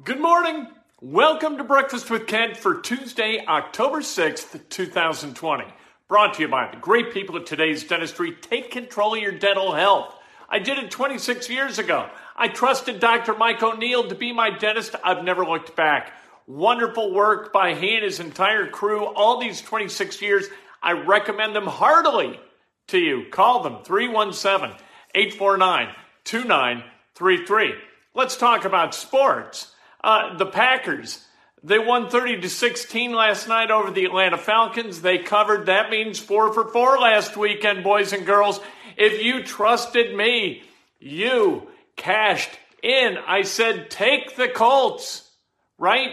Good morning. Welcome to Breakfast with Kent for Tuesday, October 6th, 2020. Brought to you by the great people at today's dentistry. Take control of your dental health. I did it 26 years ago. I trusted Dr. Mike O'Neill to be my dentist. I've never looked back. Wonderful work by he and his entire crew all these 26 years. I recommend them heartily to you. Call them 317 849 2933. Let's talk about sports. Uh, the Packers, they won 30 to 16 last night over the Atlanta Falcons. They covered. That means four for four last weekend, boys and girls. If you trusted me, you cashed in. I said, take the Colts, right?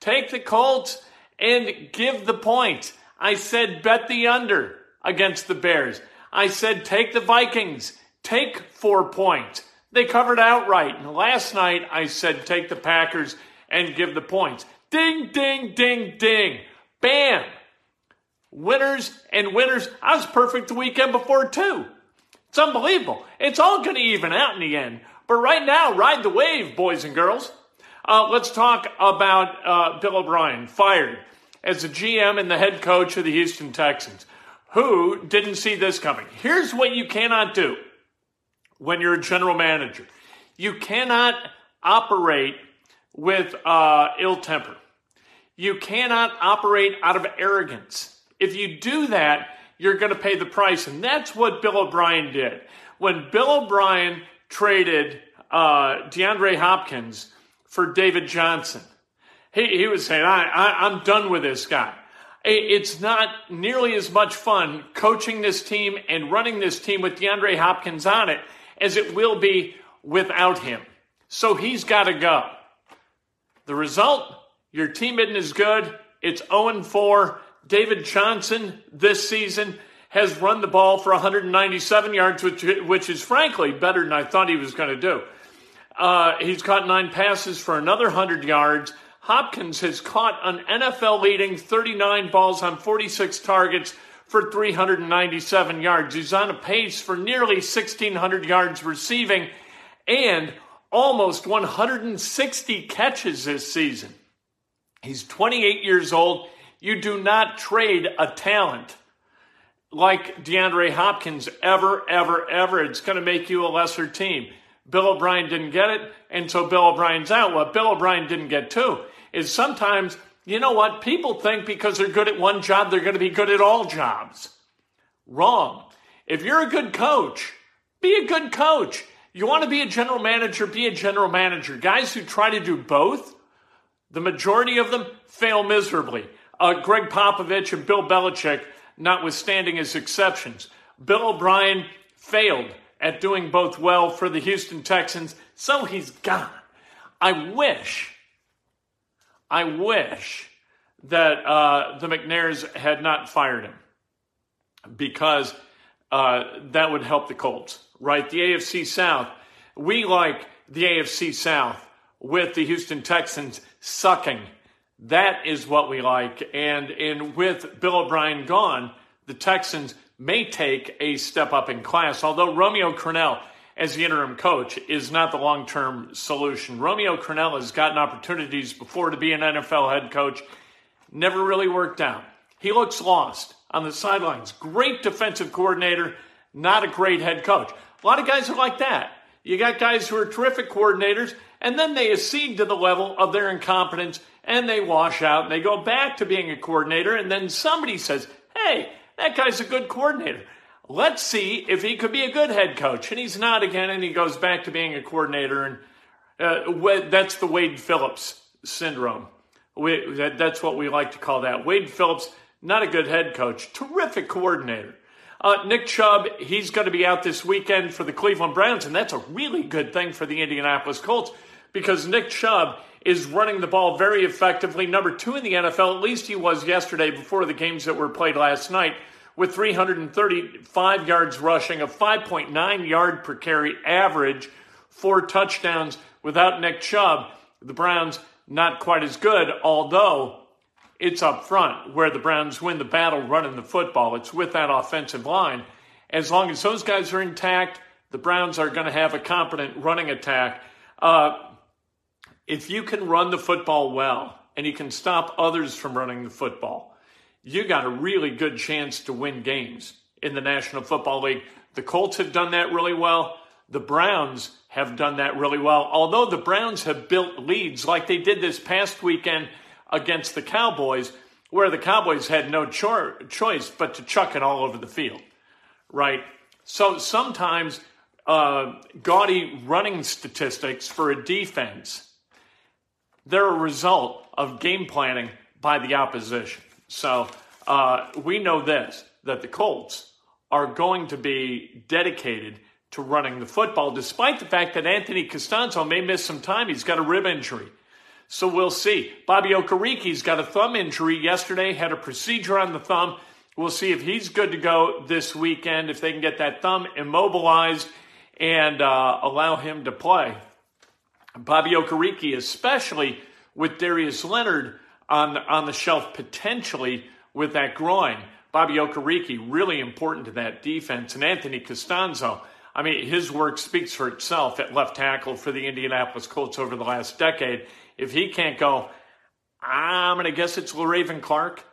Take the Colts and give the points. I said, bet the under against the Bears. I said, take the Vikings, take four points. They covered outright. And last night I said take the Packers and give the points. Ding, ding, ding, ding. Bam. Winners and winners. I was perfect the weekend before too. It's unbelievable. It's all going to even out in the end. But right now, ride the wave, boys and girls. Uh, let's talk about uh, Bill O'Brien, fired as the GM and the head coach of the Houston Texans. Who didn't see this coming? Here's what you cannot do when you're a general manager. You cannot operate with uh, ill temper. You cannot operate out of arrogance. If you do that, you're going to pay the price. And that's what Bill O'Brien did. When Bill O'Brien traded uh, DeAndre Hopkins for David Johnson, he, he was saying, I, I, I'm done with this guy. It's not nearly as much fun coaching this team and running this team with DeAndre Hopkins on it as it will be without him. So he's got to go. The result your team isn't as good. It's 0 4. David Johnson this season has run the ball for 197 yards, which, which is frankly better than I thought he was going to do. Uh, he's caught nine passes for another 100 yards. Hopkins has caught an NFL leading 39 balls on 46 targets for 397 yards. He's on a pace for nearly 1,600 yards receiving and almost 160 catches this season. He's 28 years old. You do not trade a talent like DeAndre Hopkins ever, ever, ever. It's going to make you a lesser team. Bill O'Brien didn't get it, and so Bill O'Brien's out. What Bill O'Brien didn't get too is sometimes you know what? People think because they're good at one job, they're going to be good at all jobs. Wrong. If you're a good coach, be a good coach. You want to be a general manager, be a general manager. Guys who try to do both, the majority of them fail miserably. Uh, Gregg Popovich and Bill Belichick, notwithstanding as exceptions. Bill O'Brien failed at doing both well for the Houston Texans, so he's gone. I wish I wish that uh, the McNairs had not fired him because uh, that would help the Colts, right? The AFC South, we like the AFC South with the Houston Texans sucking. That is what we like. And, and with Bill O'Brien gone, the Texans may take a step up in class, although Romeo Crennel, as the interim coach, is not the long term solution. Romeo Crennel has gotten opportunities before to be an NFL head coach, never really worked out. He looks lost on the sidelines. Great defensive coordinator, not a great head coach. A lot of guys are like that. You got guys who are terrific coordinators, and then they accede to the level of their incompetence and they wash out and they go back to being a coordinator, and then somebody says, hey, that guy's a good coordinator. Let's see if he could be a good head coach. And he's not again, and he goes back to being a coordinator. And uh, that's the Wade Phillips syndrome. We, that, that's what we like to call that. Wade Phillips, not a good head coach, terrific coordinator. Uh, Nick Chubb, he's going to be out this weekend for the Cleveland Browns, and that's a really good thing for the Indianapolis Colts because Nick Chubb is running the ball very effectively. Number two in the NFL, at least he was yesterday before the games that were played last night, with 335 yards rushing, a 5.9 yard per carry average, four touchdowns without Nick Chubb. The Browns not quite as good, although it's up front where the Browns win the battle running the football. It's with that offensive line. As long as those guys are intact, the Browns are going to have a competent running attack. Uh, if you can run the football well and you can stop others from running the football, you got a really good chance to win games in the National Football League. The Colts have done that really well. The Browns have done that really well. Although the Browns have built leads like they did this past weekend against the Cowboys, where the Cowboys had no cho- choice but to chuck it all over the field, right? So sometimes uh, gaudy running statistics for a defense they're a result of game planning by the opposition. So uh, we know this that the Colts are going to be dedicated to running the football, despite the fact that Anthony Castonzo may miss some time. He's got a rib injury. So we'll see. Bobby Okereke's got a thumb injury yesterday, had a procedure on the thumb. We'll see if he's good to go this weekend, if they can get that thumb immobilized and uh, allow him to play. Bobby Okereke, especially with Darius Leonard on, on the shelf potentially with that groin. Bobby Okereke, really important to that defense. And Anthony Castonzo, I mean, his work speaks for itself at left tackle for the Indianapolis Colts over the last decade. If he can't go, I'm going to guess it's Le'Raven Clark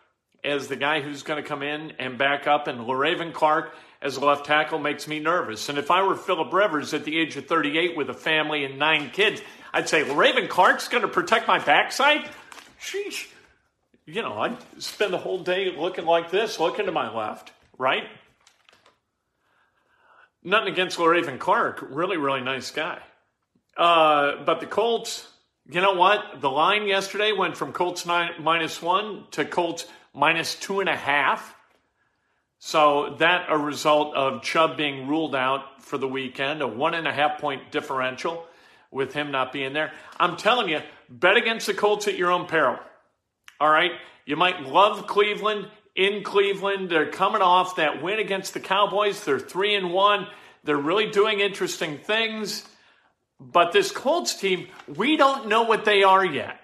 as the guy who's going to come in and back up. And Le'Raven Clark as a left tackle makes me nervous. And if I were Philip Rivers at the age of 38 with a family and nine kids, I'd say Raven Clark's going to protect my backside. Sheesh. You know, I'd spend the whole day looking like this, looking to my left, right? Nothing against Raven Clark. Really, really nice guy. Uh, but the Colts, you know what? The line yesterday went from Colts nine, minus one to Colts minus two and a half. So that a result of Chubb being ruled out for the weekend, a one and a half point differential with him not being there. I'm telling you, bet against the Colts at your own peril. All right? You might love Cleveland in Cleveland. They're coming off that win against the Cowboys. They're 3 and 1. They're really doing interesting things. But this Colts team, we don't know what they are yet.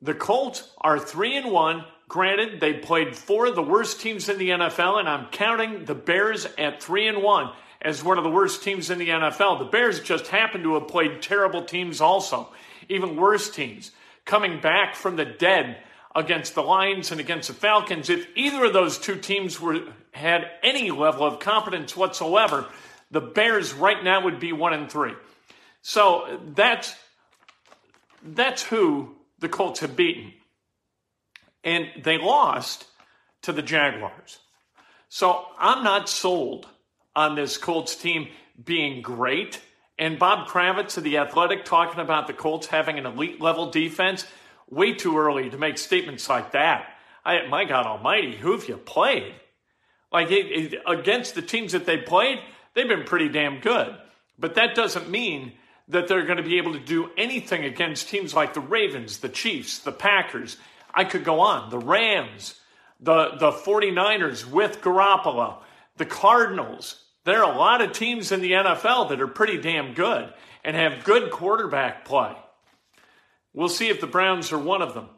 The Colts are 3 and 1. Granted, they played four of the worst teams in the NFL, and I'm counting the Bears at three and one as one of the worst teams in the NFL. The Bears just happen to have played terrible teams also, even worse teams, coming back from the dead against the Lions and against the Falcons. If either of those two teams were had any level of competence whatsoever, the Bears right now would be one and three. So that's that's who the Colts have beaten and they lost to the Jaguars. So I'm not sold on this Colts team being great. And Bob Kravitz of The Athletic talking about the Colts having an elite level defense, way too early to make statements like that. I, my God Almighty, who have you played? Like it, it, against the teams that they played, they've been pretty damn good. But that doesn't mean that they're going to be able to do anything against teams like the Ravens, the Chiefs, the Packers, I could go on. The Rams, the, the 49ers with Garoppolo, the Cardinals. There are a lot of teams in the NFL that are pretty damn good. and have good quarterback play. We'll see if the Browns are one of them.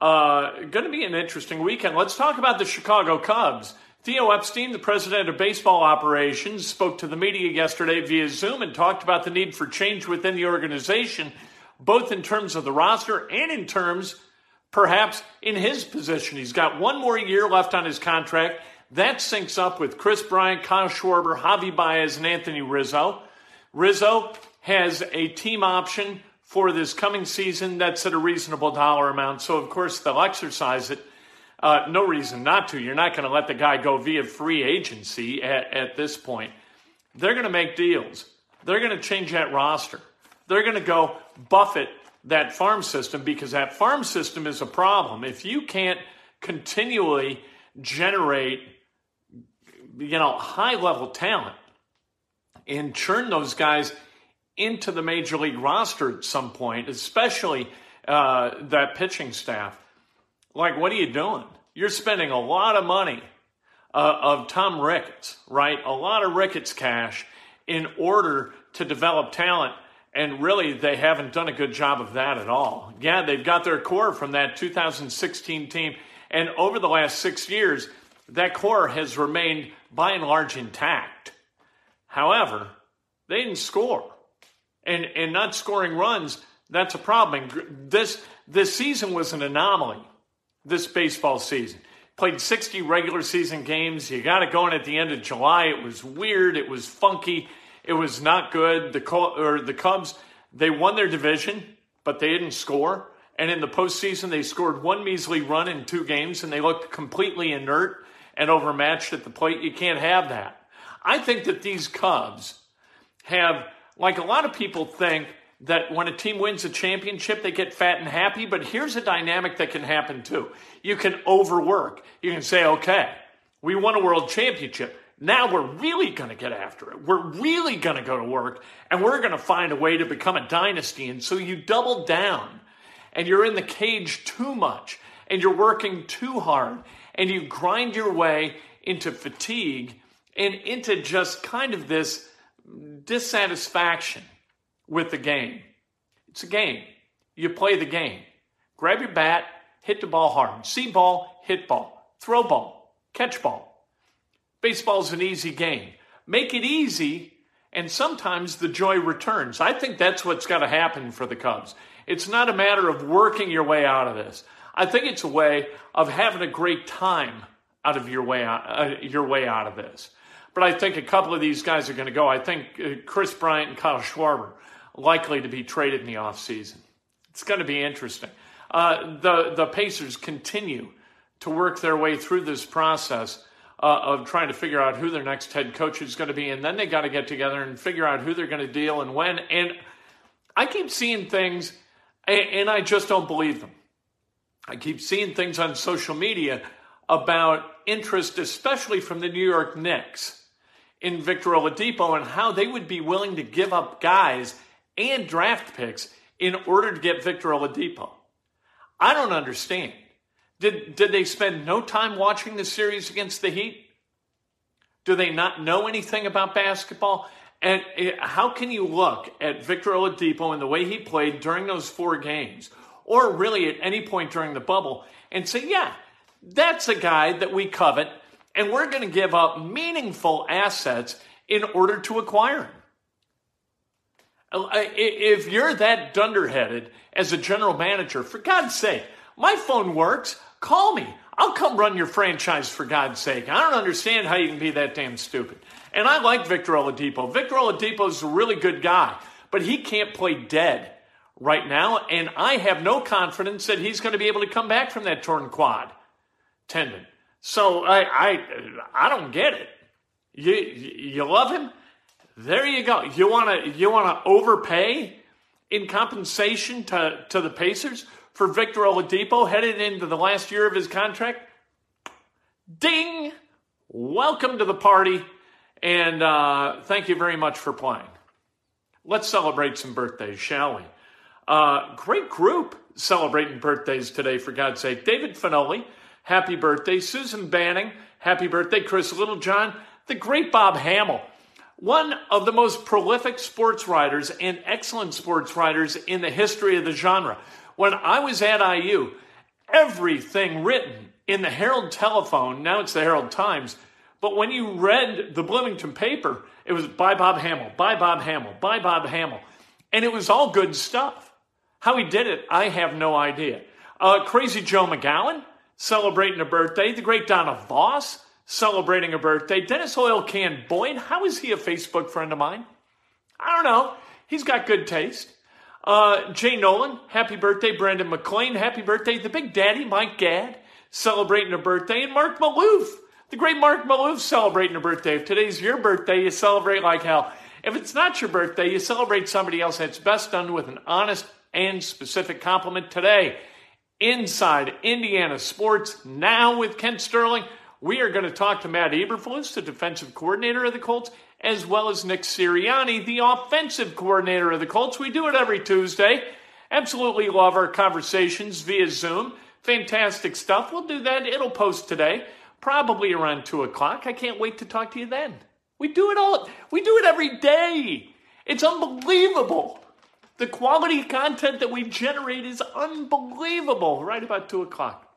Uh, going to be an interesting weekend. Let's talk about the Chicago Cubs. Theo Epstein, the president of baseball operations, spoke to the media yesterday via Zoom and talked about the need for change within the organization, both in terms of the roster and in terms, perhaps, in his position. He's got one more year left on his contract. That syncs up with Kris Bryant, Kyle Schwarber, Javy Baez, and Anthony Rizzo. Rizzo has a team option for this coming season that's at a reasonable dollar amount. So, of course, they'll exercise it. Uh, no reason not to. You're not going to let the guy go via free agency at, at this point. They're going to make deals. They're going to change that roster. They're going to go buffet that farm system because that farm system is a problem. If you can't continually generate you know, high level talent and churn those guys into the major league roster at some point, especially uh, that pitching staff. Like, what are you doing? You're spending a lot of money uh, of Tom Ricketts, right? A lot of Ricketts cash in order to develop talent. And really, they haven't done a good job of that at all. Yeah, they've got their core from that 2016 team. And over the last six years, that core has remained by and large intact. However, they didn't score. And, and not scoring runs, that's a problem. And this, this season was an anomaly, this baseball season. Played 60 regular season games. You got it going at the end of July. It was weird. It was funky. It was not good. The, or the Cubs, they won their division, but they didn't score. And in the postseason, they scored one measly run in two games, and they looked completely inert and overmatched at the plate. You can't have that. I think that these Cubs have, like a lot of people think, that when a team wins a championship, they get fat and happy. But here's a dynamic that can happen too. You can overwork. You can say, okay, we won a world championship. Now we're really going to get after it. We're really going to go to work and we're going to find a way to become a dynasty. And so you double down and you're in the cage too much and you're working too hard and you grind your way into fatigue and into just kind of this dissatisfaction with the game. It's a game. You play the game. Grab your bat, hit the ball hard. See ball, hit ball. Throw ball, catch ball. Baseball's an easy game. Make it easy, and sometimes the joy returns. I think that's what's got to happen for the Cubs. It's not a matter of working your way out of this. I think it's a way of having a great time out of your way out, uh, your way out of this. But I think a couple of these guys are going to go. I think Kris Bryant and Kyle Schwarber likely to be traded in the offseason. It's going to be interesting. Uh, the the Pacers continue to work their way through this process uh, of trying to figure out who their next head coach is going to be, and then they got to get together and figure out who they're going to deal and when. And I keep seeing things, and I just don't believe them. I keep seeing things on social media about interest, especially from the New York Knicks, in Victor Oladipo and how they would be willing to give up guys and draft picks in order to get Victor Oladipo. I don't understand. Did, did they spend no time watching the series against the Heat? Do they not know anything about basketball? And eh, how can you look at Victor Oladipo and the way he played during those four games? Or really at any point during the bubble and say, yeah, that's a guy that we covet, and we're going to give up meaningful assets in order to acquire him. Uh, if you're that dunderheaded as a general manager, for God's sake, my phone works. Call me. I'll come run your franchise for God's sake. I don't understand how you can be that damn stupid. And I like Victor Oladipo. Victor Oladipo is a really good guy, but he can't play dead right now, and I have no confidence that he's going to be able to come back from that torn quad tendon. So I I I don't get it. You you love him? There you go. You want to you want to overpay in compensation to to the Pacers for Victor Oladipo headed into the last year of his contract? Ding! Welcome to the party, and uh, thank you very much for playing. Let's celebrate some birthdays, shall we? Uh, great group celebrating birthdays today, for God's sake. David Finoli, happy birthday. Susan Banning, happy birthday. Chris Littlejohn, the great Bob Hammel. one of the most prolific sports writers and excellent sports writers in the history of the genre. When I was at IU, everything written in the Herald Telephone, now it's the Herald Times, but when you read the Bloomington paper, it was by Bob Hammel, by Bob Hammel, by Bob Hammel. And it was all good stuff. How he did it, I have no idea. Uh, Crazy Joe McGowan celebrating a birthday. The great Donna Voss celebrating a birthday. Dennis Oil Can Boyd, how is he a Facebook friend of mine? I don't know. He's got good taste. Uh, Jay Nolan, happy birthday. Brendan McLean, happy birthday. The Big Daddy, Mike Gadd, celebrating a birthday. And Mark Maloof, the great Mark Maloof, celebrating a birthday. If today's your birthday, you celebrate like hell. If it's not your birthday, you celebrate somebody else. It's best done with an honest and specific compliment today. Inside Indiana Sports, now with Kent Sterling. We are going to talk to Matt Eberflus, the defensive coordinator of the Colts, as well as Nick Sirianni, the offensive coordinator of the Colts. We do it every Tuesday. Absolutely love our conversations via Zoom. Fantastic stuff. We'll do that. It'll post today, probably around 2 o'clock. I can't wait to talk to you then. We do it all, we do it every day. It's unbelievable. The quality content that we generate is unbelievable right about 2 o'clock.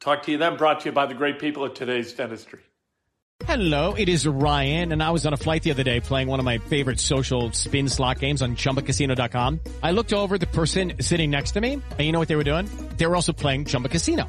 Talk to you then, brought to you by the great people at today's dentistry. Hello, it is Ryan, and I was on a flight the other day playing one of my favorite social spin slot games on chumbacasino.com. I looked over the person sitting next to me, and you know what they were doing? They were also playing Chumba Casino.